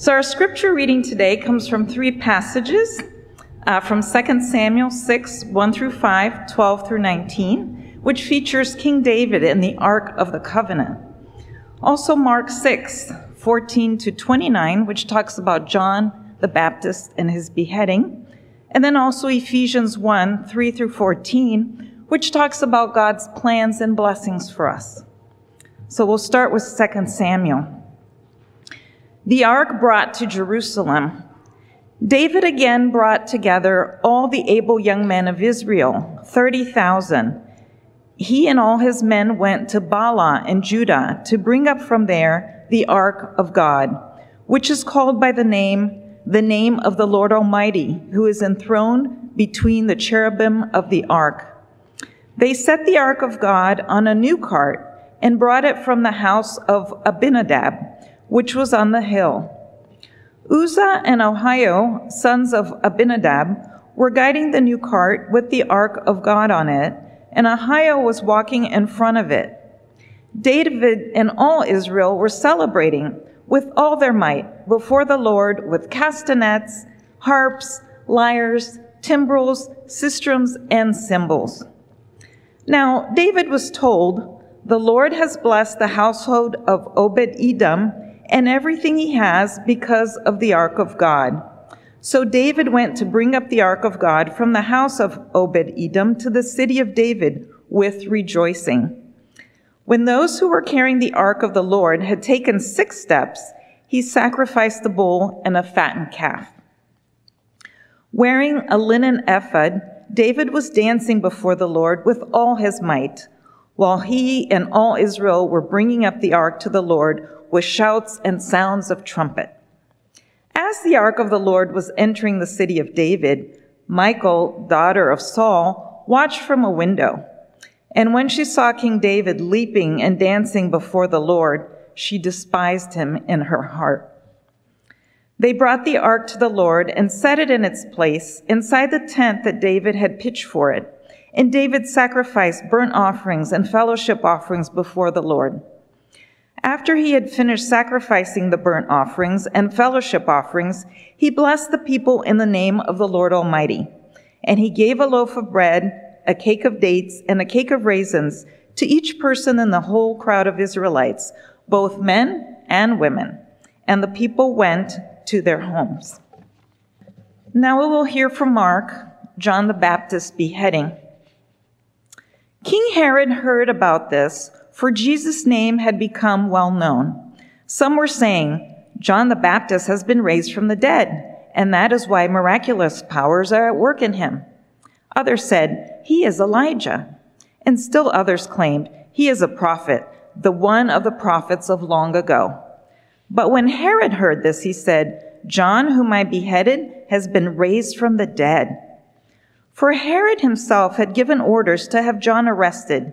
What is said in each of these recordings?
So, our scripture reading today comes from three passages uh, from 2 Samuel 6 1 through 5, 12 through 19, which features King David in the Ark of the Covenant. Also, Mark 6 14 to 29, which talks about John the Baptist and his beheading. And then also Ephesians 1 3 through 14, which talks about God's plans and blessings for us. So we'll start with 2 Samuel. The ark brought to Jerusalem. David again brought together all the able young men of Israel, 30,000. He and all his men went to Baalah in Judah to bring up from there the ark of God, which is called by the name the name of the Lord Almighty, who is enthroned between the cherubim of the ark. They set the ark of God on a new cart and brought it from the house of Abinadab which was on the hill. Uzzah and Ahio, sons of Abinadab, were guiding the new cart with the ark of God on it, and Ahio was walking in front of it. David and all Israel were celebrating with all their might before the Lord with castanets, harps, lyres, timbrels, sistrums, and cymbals. Now, David was told, The Lord has blessed the household of Obed Edom and everything he has because of the ark of God. So David went to bring up the ark of God from the house of Obed Edom to the city of David with rejoicing. When those who were carrying the ark of the Lord had taken six steps, he sacrificed the bull and a fattened calf. Wearing a linen ephod, David was dancing before the Lord with all his might, while he and all Israel were bringing up the ark to the Lord with shouts and sounds of trumpet. As the ark of the Lord was entering the city of David, Michal, daughter of Saul, watched from a window. And when she saw King David leaping and dancing before the Lord, she despised him in her heart. They brought the ark to the Lord and set it in its place inside the tent that David had pitched for it. And David sacrificed burnt offerings and fellowship offerings before the Lord. After he had finished sacrificing the burnt offerings and fellowship offerings, he blessed the people in the name of the Lord Almighty. And he gave a loaf of bread, a cake of dates, and a cake of raisins to each person in the whole crowd of Israelites, both men and women. And the people went to their homes. Now we will hear from Mark, John the Baptist's beheading. King Herod heard about this for Jesus' name had become well known. Some were saying, John the Baptist has been raised from the dead, and that is why miraculous powers are at work in him. Others said, He is Elijah. And still others claimed, He is a prophet, the one of the prophets of long ago. But when Herod heard this, he said, John, whom I beheaded, has been raised from the dead. For Herod himself had given orders to have John arrested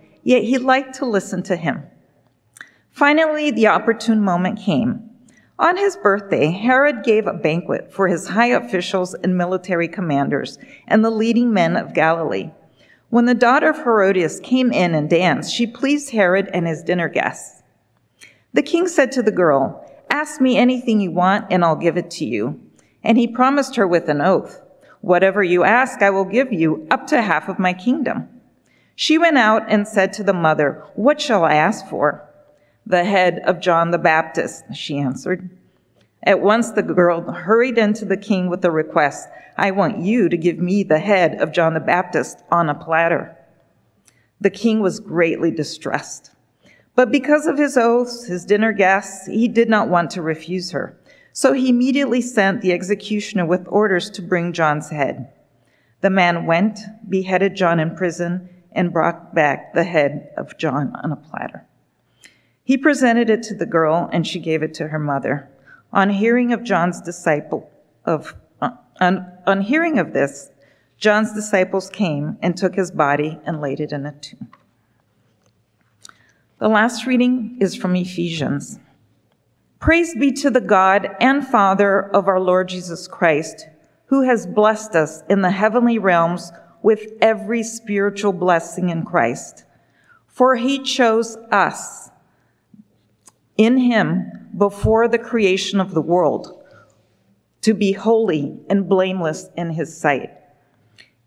yet he liked to listen to him. Finally, the opportune moment came. On his birthday, Herod gave a banquet for his high officials and military commanders and the leading men of Galilee. When the daughter of Herodias came in and danced, she pleased Herod and his dinner guests. The king said to the girl, Ask me anything you want, and I'll give it to you. And he promised her with an oath, Whatever you ask, I will give you, up to half of my kingdom. She went out and said to the mother, What shall I ask for? The head of John the Baptist, she answered. At once the girl hurried into the king with the request, I want you to give me the head of John the Baptist on a platter. The king was greatly distressed. But because of his oaths, his dinner guests, he did not want to refuse her. So he immediately sent the executioner with orders to bring John's head. The man went, beheaded John in prison, and brought back the head of John on a platter. He presented it to the girl, and she gave it to her mother. On hearing of John's disciple, of, uh, on, on hearing of this, John's disciples came and took his body and laid it in a tomb. The last reading is from Ephesians. Praise be to the God and Father of our Lord Jesus Christ, who has blessed us in the heavenly realms with every spiritual blessing in Christ. For he chose us in him before the creation of the world to be holy and blameless in his sight.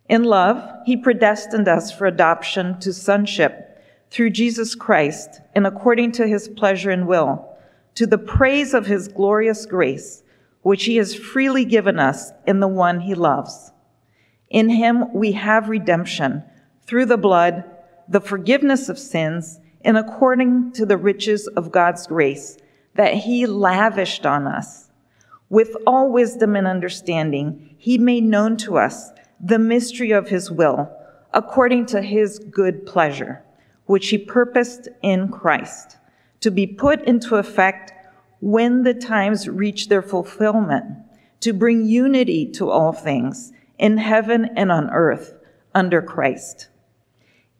In love, he predestined us for adoption to sonship through Jesus Christ and according to his pleasure and will to the praise of his glorious grace, which he has freely given us in the one he loves. In him we have redemption through the blood, the forgiveness of sins, in according to the riches of God's grace that he lavished on us. With all wisdom and understanding, he made known to us the mystery of his will, according to his good pleasure, which he purposed in Christ to be put into effect when the times reach their fulfillment, to bring unity to all things in heaven and on earth under Christ.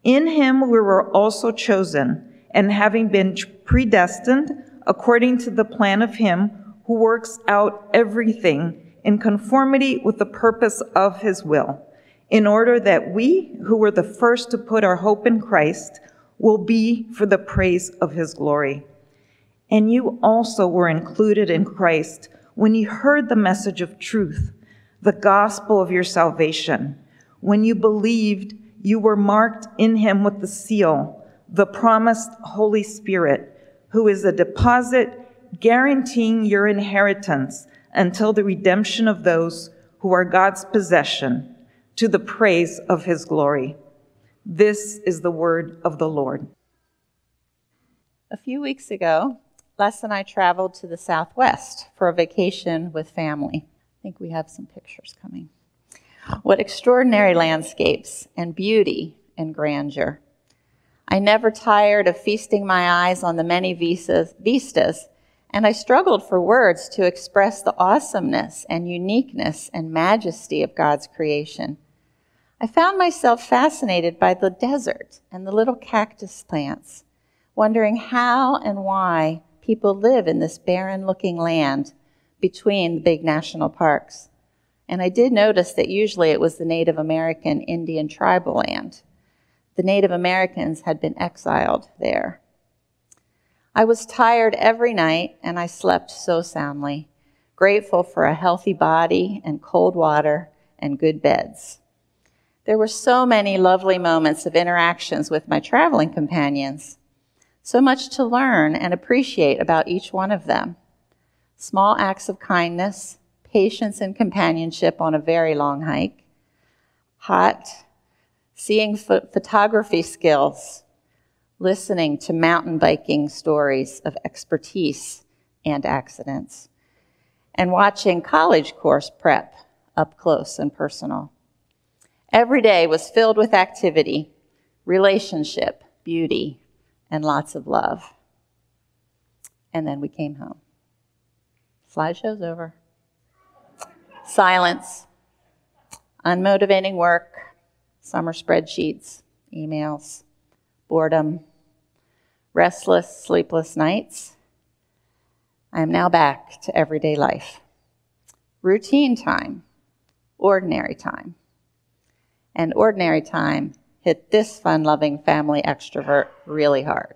In him we were also chosen, and having been predestined according to the plan of him who works out everything in conformity with the purpose of his will, in order that we, who were the first to put our hope in Christ, will be for the praise of his glory. And you also were included in Christ when you heard the message of truth, the gospel of your salvation. When you believed, you were marked in him with the seal, the promised Holy Spirit, who is a deposit guaranteeing your inheritance until the redemption of those who are God's possession to the praise of his glory. This is the word of the Lord. A few weeks ago, Les and I traveled to the Southwest for a vacation with family. I think we have some pictures coming. What extraordinary landscapes and beauty and grandeur. I never tired of feasting my eyes on the many vistas, vistas, and I struggled for words to express the awesomeness and uniqueness and majesty of God's creation. I found myself fascinated by the desert and the little cactus plants, wondering how and why people live in this barren looking land between the big national parks. And I did notice that usually it was the Native American Indian tribal land. The Native Americans had been exiled there. I was tired every night and I slept so soundly, grateful for a healthy body and cold water and good beds. There were so many lovely moments of interactions with my traveling companions. So much to learn and appreciate about each one of them. Small acts of kindness, patience and companionship on a very long hike, hot, seeing ph- photography skills, listening to mountain biking stories of expertise and accidents, and watching college course prep up close and personal. Every day was filled with activity, relationship, beauty, and lots of love. And then we came home. Slideshow's over. Silence, unmotivating work, summer spreadsheets, emails, boredom, restless, sleepless nights. I am now back to everyday life. Routine time, ordinary time and ordinary time hit this fun loving family extrovert really hard.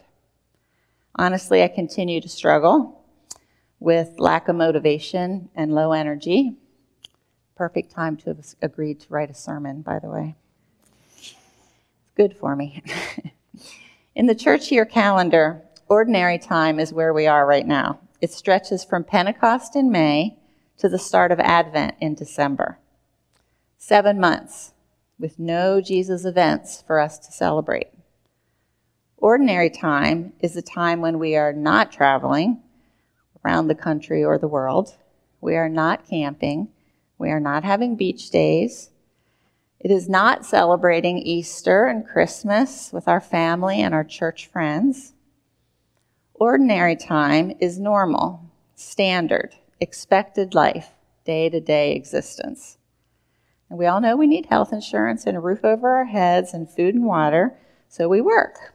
Honestly, I continue to struggle with lack of motivation and low energy. Perfect time to have agreed to write a sermon, by the way. It's good for me. In the church year calendar, ordinary time is where we are right now. It stretches from Pentecost in May to the start of Advent in December. Seven months with no Jesus events for us to celebrate. Ordinary time is a time when we are not traveling around the country or the world. We are not camping. We are not having beach days. It is not celebrating Easter and Christmas with our family and our church friends. Ordinary time is normal, standard, expected life day to day existence. And we all know we need health insurance and a roof over our heads and food and water, so we work.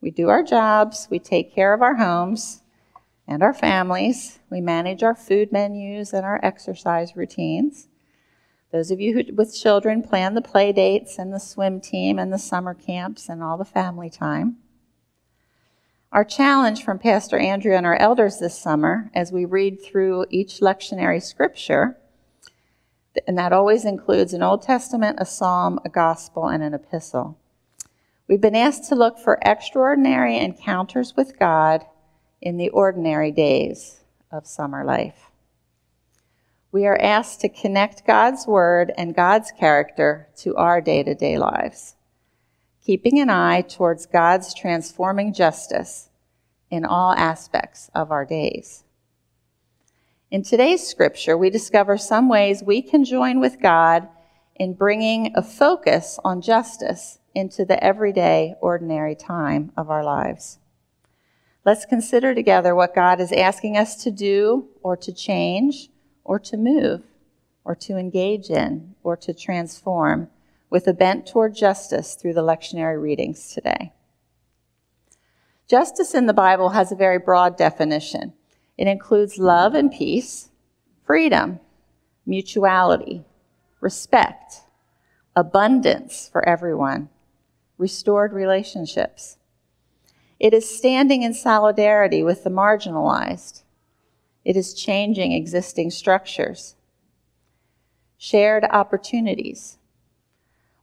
We do our jobs, we take care of our homes and our families, we manage our food menus and our exercise routines. Those of you who, with children plan the play dates and the swim team and the summer camps and all the family time. Our challenge from Pastor Andrew and our elders this summer, as we read through each lectionary scripture, and that always includes an Old Testament, a psalm, a gospel, and an epistle. We've been asked to look for extraordinary encounters with God in the ordinary days of summer life. We are asked to connect God's word and God's character to our day to day lives, keeping an eye towards God's transforming justice in all aspects of our days. In today's scripture, we discover some ways we can join with God in bringing a focus on justice into the everyday, ordinary time of our lives. Let's consider together what God is asking us to do or to change or to move or to engage in or to transform with a bent toward justice through the lectionary readings today. Justice in the Bible has a very broad definition. It includes love and peace, freedom, mutuality, respect, abundance for everyone, restored relationships. It is standing in solidarity with the marginalized, it is changing existing structures. Shared opportunities.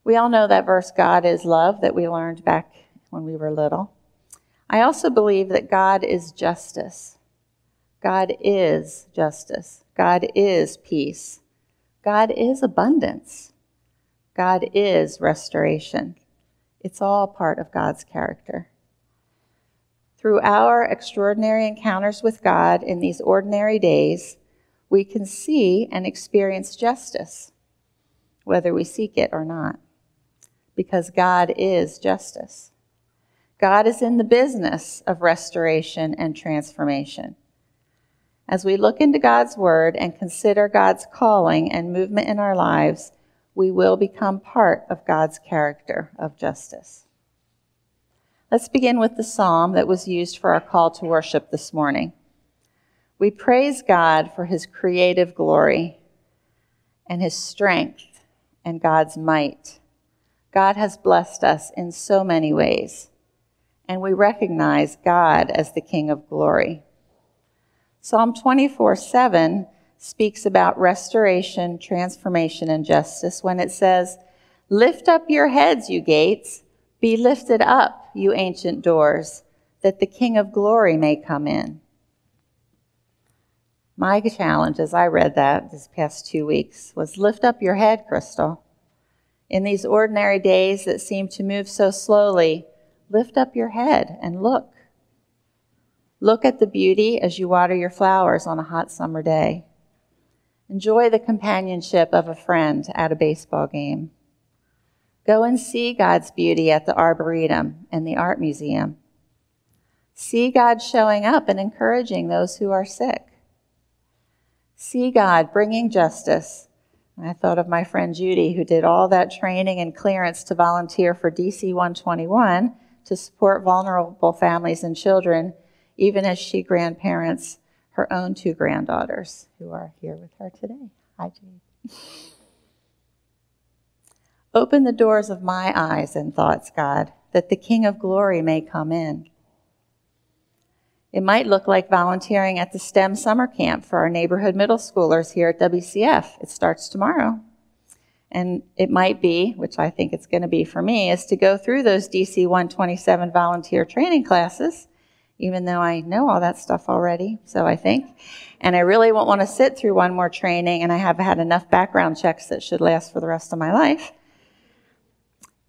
We all know that verse, God is love, that we learned back when we were little. I also believe that God is justice. God is justice. God is peace. God is abundance. God is restoration. It's all part of God's character. Through our extraordinary encounters with God in these ordinary days, we can see and experience justice, whether we seek it or not, because God is justice. God is in the business of restoration and transformation. As we look into God's Word and consider God's calling and movement in our lives, we will become part of God's character of justice. Let's begin with the psalm that was used for our call to worship this morning. We praise God for his creative glory and his strength and God's might. God has blessed us in so many ways, and we recognize God as the King of glory. Psalm 24 7 speaks about restoration, transformation, and justice when it says, Lift up your heads, you gates be lifted up, you ancient doors, that the King of glory may come in. My challenge as I read that this past two weeks was lift up your head, Crystal. In these ordinary days that seem to move so slowly, lift up your head and look. Look at the beauty as you water your flowers on a hot summer day. Enjoy the companionship of a friend at a baseball game. Go and see God's beauty at the Arboretum and the Art Museum. See God showing up and encouraging those who are sick. See God bringing justice. I thought of my friend Judy, who did all that training and clearance to volunteer for DC 121 to support vulnerable families and children, even as she grandparents her own two granddaughters who are here with her today. Hi, Judy. Open the doors of my eyes and thoughts, God, that the King of glory may come in. It might look like volunteering at the STEM summer camp for our neighborhood middle schoolers here at WCF. It starts tomorrow. And it might be, which I think it's going to be for me, is to go through those DC 127 volunteer training classes, even though I know all that stuff already, so I think. And I really won't want to sit through one more training, and I have had enough background checks that should last for the rest of my life.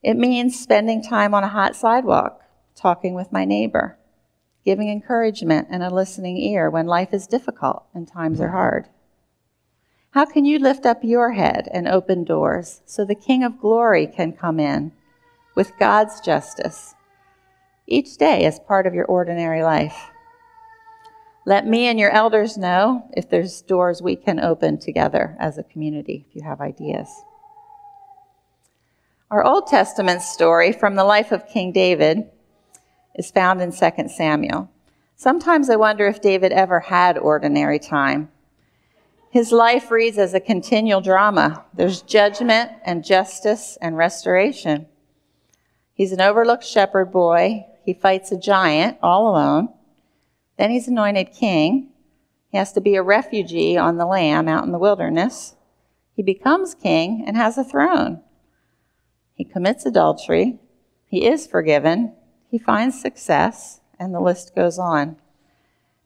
It means spending time on a hot sidewalk, talking with my neighbor, giving encouragement and a listening ear when life is difficult and times are hard. How can you lift up your head and open doors so the King of glory can come in with God's justice each day as part of your ordinary life? Let me and your elders know if there's doors we can open together as a community, if you have ideas. Our Old Testament story from the life of King David is found in 2 Samuel. Sometimes I wonder if David ever had ordinary time. His life reads as a continual drama. There's judgment and justice and restoration. He's an overlooked shepherd boy. He fights a giant all alone. Then he's anointed king. He has to be a refugee on the lam out in the wilderness. He becomes king and has a throne. He commits adultery. He is forgiven. He finds success, and the list goes on.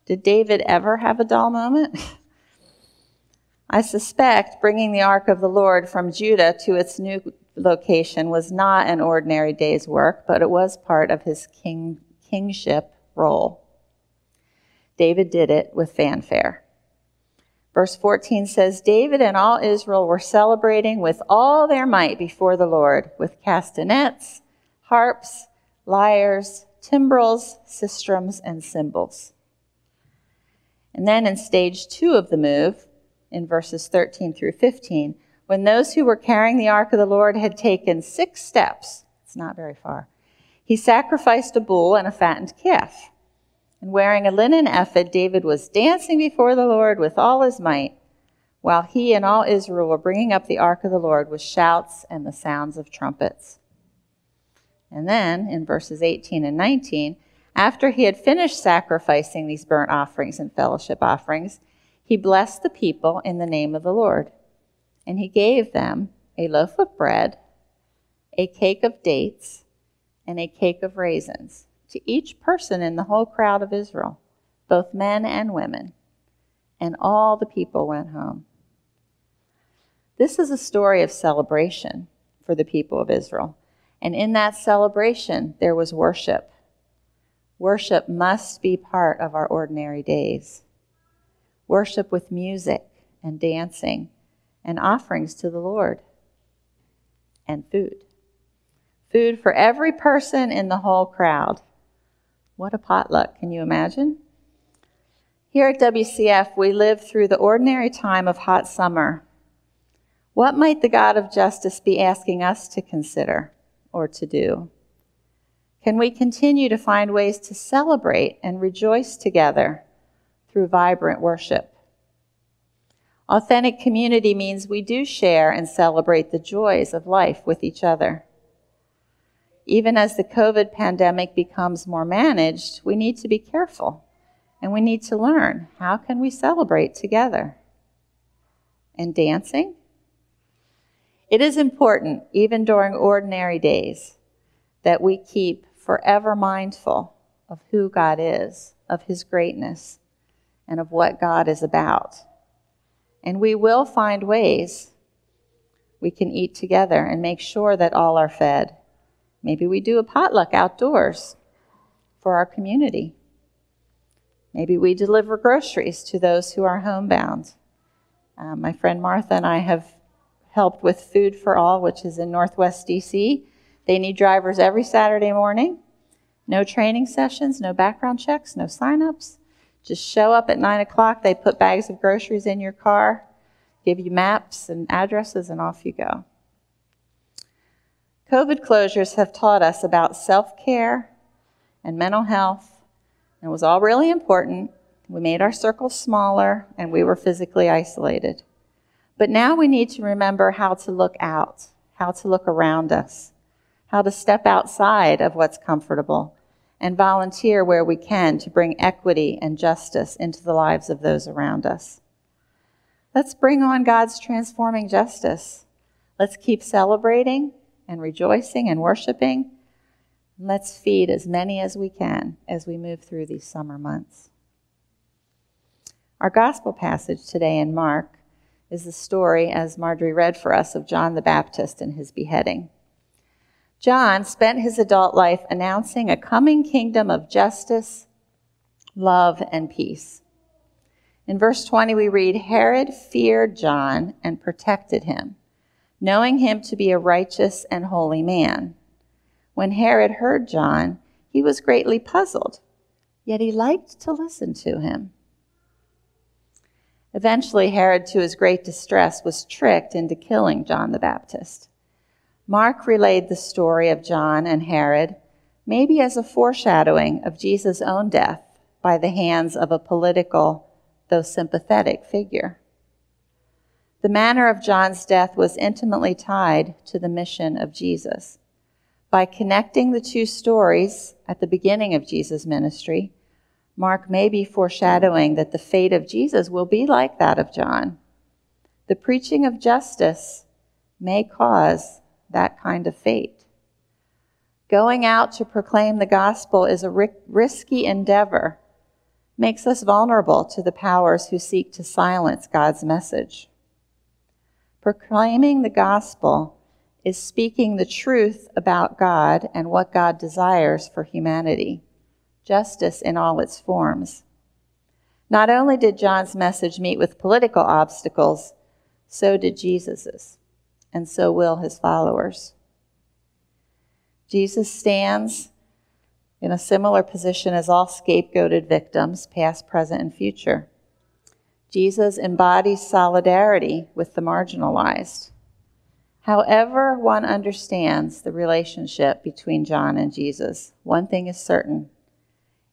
Did David ever have a dull moment? I suspect bringing the ark of the Lord from Judah to its new location was not an ordinary day's work, but it was part of his king, kingship role. David did it with fanfare. Verse 14 says, David and all Israel were celebrating with all their might before the Lord, with castanets, harps, lyres, timbrels, sistrums, and cymbals. And then in stage two of the move, in verses 13 through 15, when those who were carrying the ark of the Lord had taken six steps, it's not very far, he sacrificed a bull and a fattened calf. And wearing a linen ephod, David was dancing before the Lord with all his might, while he and all Israel were bringing up the ark of the Lord with shouts and the sounds of trumpets. And then in verses 18 and 19, after he had finished sacrificing these burnt offerings and fellowship offerings, he blessed the people in the name of the Lord. And he gave them a loaf of bread, a cake of dates, and a cake of raisins to each person in the whole crowd of Israel, both men and women. And all the people went home. This is a story of celebration for the people of Israel. And in that celebration, there was worship. Worship must be part of our ordinary days. Worship with music and dancing and offerings to the Lord and food. Food for every person in the whole crowd. What a potluck, can you imagine? Here at WCF, we live through the ordinary time of hot summer. What might the God of justice be asking us to consider or to do? Can we continue to find ways to celebrate and rejoice together through vibrant worship? Authentic community means we do share and celebrate the joys of life with each other even as the COVID pandemic becomes more managed, we need to be careful and we need to learn how can we celebrate together? And dancing? It is important, even during ordinary days, that we keep forever mindful of who God is, of his greatness, and of what God is about. And we will find ways we can eat together and make sure that all are fed. Maybe we do a potluck outdoors for our community. Maybe we deliver groceries to those who are homebound. Uh, my friend Martha and I have helped with Food for All, which is in Northwest DC. They need drivers every Saturday morning. No training sessions, no background checks, no sign-ups. Just show up at 9 o'clock. They put bags of groceries in your car, give you maps and addresses, and off you go. COVID closures have taught us about self care and mental health. It was all really important. We made our circles smaller and we were physically isolated. But now we need to remember how to look out, how to look around us, how to step outside of what's comfortable and volunteer where we can to bring equity and justice into the lives of those around us. Let's bring on God's transforming justice. Let's keep celebrating and rejoicing and worshiping. Let's feed as many as we can as we move through these summer months. Our gospel passage today in Mark is the story, as Marjorie read for us, of John the Baptist and his beheading. John spent his adult life announcing a coming kingdom of justice, love, and peace. In verse 20, we read Herod feared John and protected him knowing him to be a righteous and holy man. When Herod heard John, he was greatly puzzled, yet he liked to listen to him. Eventually, Herod, to his great distress, was tricked into killing John the Baptist. Mark relayed the story of John and Herod, maybe as a foreshadowing of Jesus' own death by the hands of a political, though sympathetic, figure. The manner of John's death was intimately tied to the mission of Jesus. By connecting the two stories at the beginning of Jesus' ministry, Mark may be foreshadowing that the fate of Jesus will be like that of John. The preaching of justice may cause that kind of fate. Going out to proclaim the gospel is a risky endeavor, makes us vulnerable to the powers who seek to silence God's message. Proclaiming the gospel is speaking the truth about God and what God desires for humanity justice in all its forms. Not only did John's message meet with political obstacles, so did Jesus's, and so will his followers. Jesus stands in a similar position as all scapegoated victims, past, present, and future. Jesus embodies solidarity with the marginalized. However, one understands the relationship between John and Jesus, one thing is certain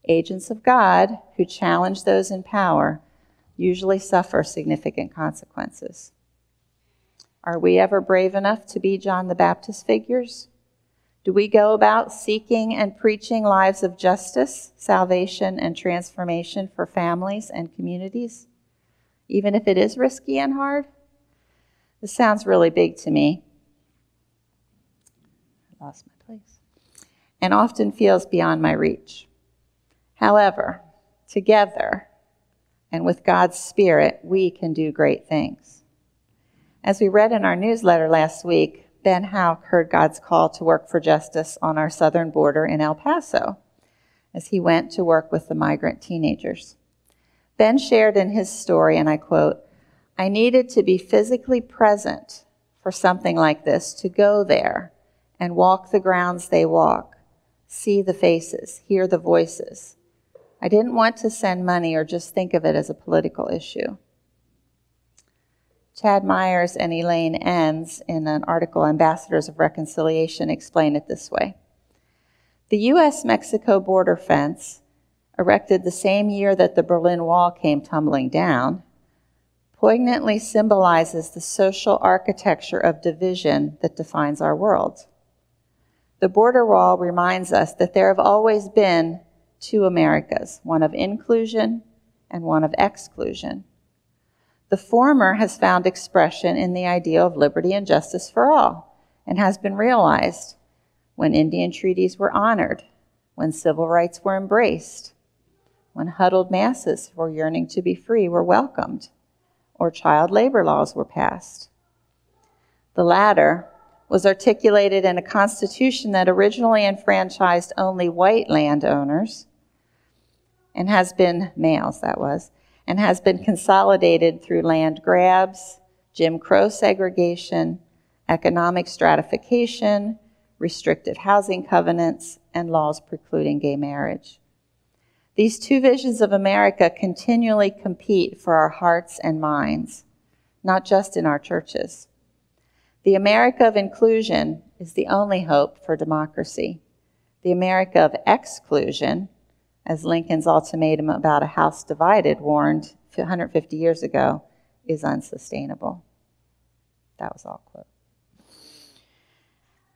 Agents of God who challenge those in power usually suffer significant consequences. Are we ever brave enough to be John the Baptist figures? Do we go about seeking and preaching lives of justice, salvation, and transformation for families and communities, even if it is risky and hard? This sounds really big to me. I lost my place. And often feels beyond my reach. However, together and with God's Spirit, we can do great things. As we read in our newsletter last week, Ben Houck heard God's call to work for justice on our southern border in El Paso as he went to work with the migrant teenagers. Ben shared in his story, and I quote, I needed to be physically present for something like this, to go there and walk the grounds they walk, see the faces, hear the voices. I didn't want to send money or just think of it as a political issue. Ched Myers and Elaine Enns, in an article, Ambassadors of Reconciliation, explain it this way The U.S. Mexico border fence, erected the same year that the Berlin Wall came tumbling down, poignantly symbolizes the social architecture of division that defines our world. The border wall reminds us that there have always been two Americas, one of inclusion and one of exclusion. The former has found expression in the ideal of liberty and justice for all and has been realized when Indian treaties were honored, when civil rights were embraced, when huddled masses were yearning to be free were welcomed, or child labor laws were passed. The latter was articulated in a constitution that originally enfranchised only white landowners and has been, males that was, and has been consolidated through land grabs, Jim Crow segregation, economic stratification, restrictive housing covenants, and laws precluding gay marriage. These two visions of America continually compete for our hearts and minds, not just in our churches. The America of inclusion is the only hope for democracy. The America of exclusion as Lincoln's ultimatum about a house divided warned 150 years ago, is unsustainable. That was all quote.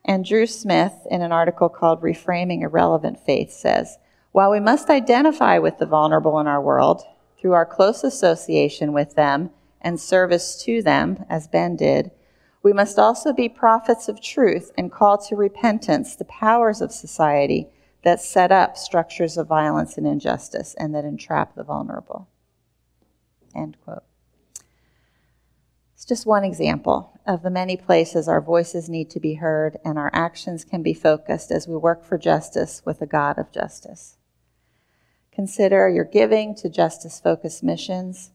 And Drew Smith, in an article called Reframing Irrelevant Faith, says While we must identify with the vulnerable in our world through our close association with them and service to them, as Ben did, we must also be prophets of truth and call to repentance the powers of society that set up structures of violence and injustice and that entrap the vulnerable. End quote. It's just one example of the many places our voices need to be heard and our actions can be focused as we work for justice with a God of justice. Consider your giving to justice focused missions,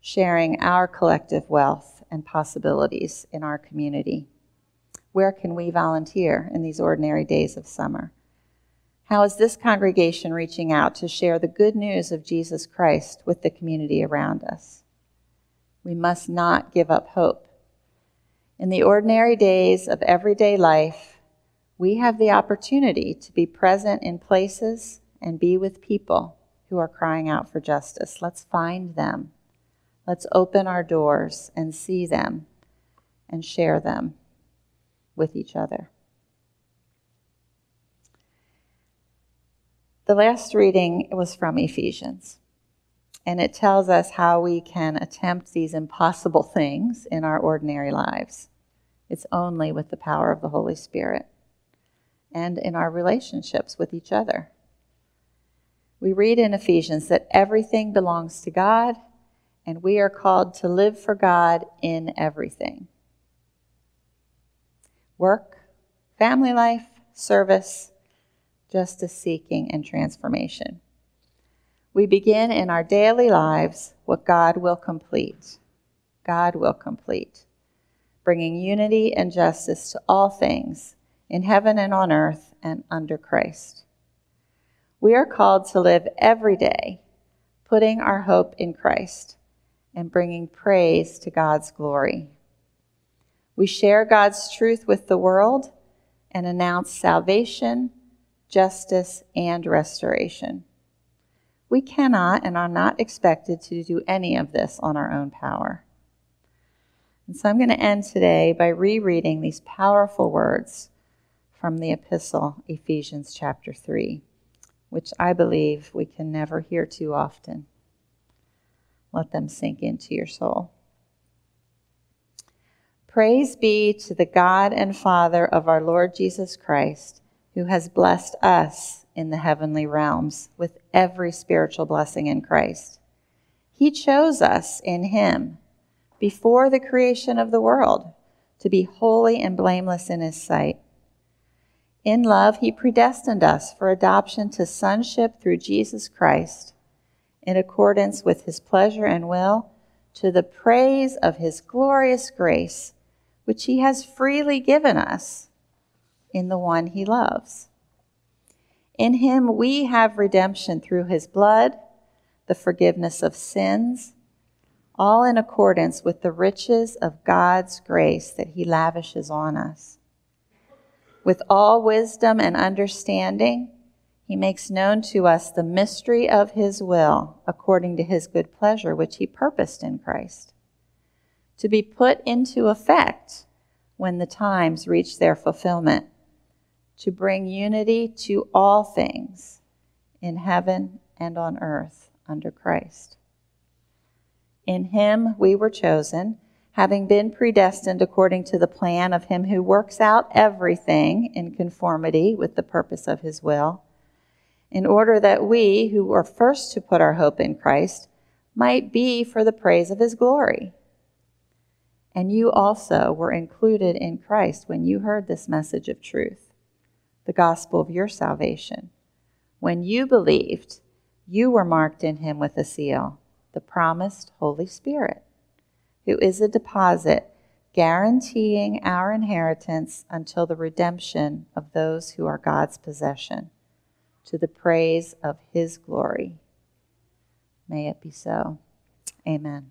sharing our collective wealth and possibilities in our community. Where can we volunteer in these ordinary days of summer? How is this congregation reaching out to share the good news of Jesus Christ with the community around us? We must not give up hope. In the ordinary days of everyday life, we have the opportunity to be present in places and be with people who are crying out for justice. Let's find them. Let's open our doors and see them and share them with each other. The last reading was from Ephesians, and it tells us how we can attempt these impossible things in our ordinary lives. It's only with the power of the Holy Spirit and in our relationships with each other. We read in Ephesians that everything belongs to God, and we are called to live for God in everything work, family life, service, justice seeking, and transformation. We begin in our daily lives what God will complete. God will complete, bringing unity and justice to all things in heaven and on earth and under Christ. We are called to live every day putting our hope in Christ and bringing praise to God's glory. We share God's truth with the world and announce salvation, justice, and restoration. We cannot and are not expected to do any of this on our own power. And so I'm going to end today by rereading these powerful words from the epistle, Ephesians chapter 3, which I believe we can never hear too often. Let them sink into your soul. Praise be to the God and Father of our Lord Jesus Christ, who has blessed us in the heavenly realms with every spiritual blessing in Christ. He chose us in Him before the creation of the world to be holy and blameless in His sight. In love, he predestined us for adoption to sonship through Jesus Christ, in accordance with his pleasure and will, to the praise of his glorious grace, which he has freely given us in the one he loves. In him we have redemption through his blood, the forgiveness of sins, all in accordance with the riches of God's grace that he lavishes on us. With all wisdom and understanding, he makes known to us the mystery of his will according to his good pleasure, which he purposed in Christ, to be put into effect when the times reach their fulfillment, to bring unity to all things in heaven and on earth under Christ. In him we were chosen having been predestined according to the plan of him who works out everything in conformity with the purpose of his will, in order that we, who were first to put our hope in Christ, might be for the praise of his glory. And you also were included in Christ when you heard this message of truth, the gospel of your salvation. When you believed, you were marked in him with a seal, the promised Holy Spirit who is a deposit guaranteeing our inheritance until the redemption of those who are God's possession, to the praise of his glory. May it be so. Amen.